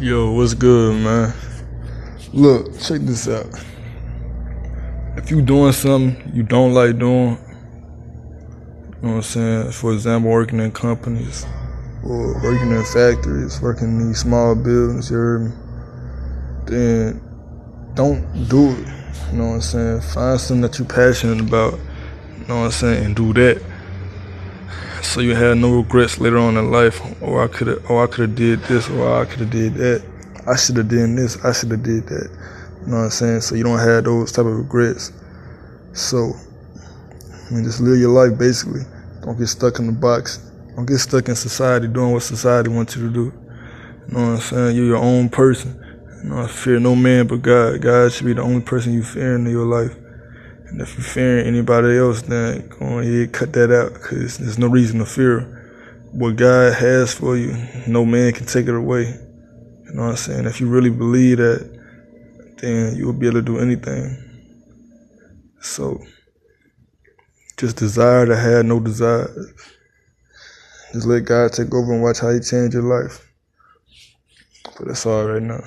Yo, what's good, man? Look, check this out. If you doing something you don't like doing, you know what I'm saying? For example, working in companies or working in factories, working in these small buildings, you heard me? Then don't do it. You know what I'm saying? Find something that you're passionate about. You know what I'm saying? And do that. So you had no regrets later on in life. Or I could have, or oh, I could have did this, or I could have did that. I should have done this. I should have did that. You know what I'm saying? So you don't have those type of regrets. So, I mean, just live your life basically. Don't get stuck in the box. Don't get stuck in society doing what society wants you to do. You know what I'm saying? You're your own person. You know, I fear no man but God. God should be the only person you fear in your life. And if you're fearing anybody else, then go ahead, cut that out, because there's no reason to fear. What God has for you, no man can take it away. You know what I'm saying? If you really believe that, then you'll be able to do anything. So, just desire to have no desire. Just let God take over and watch how He change your life. But that's all right now.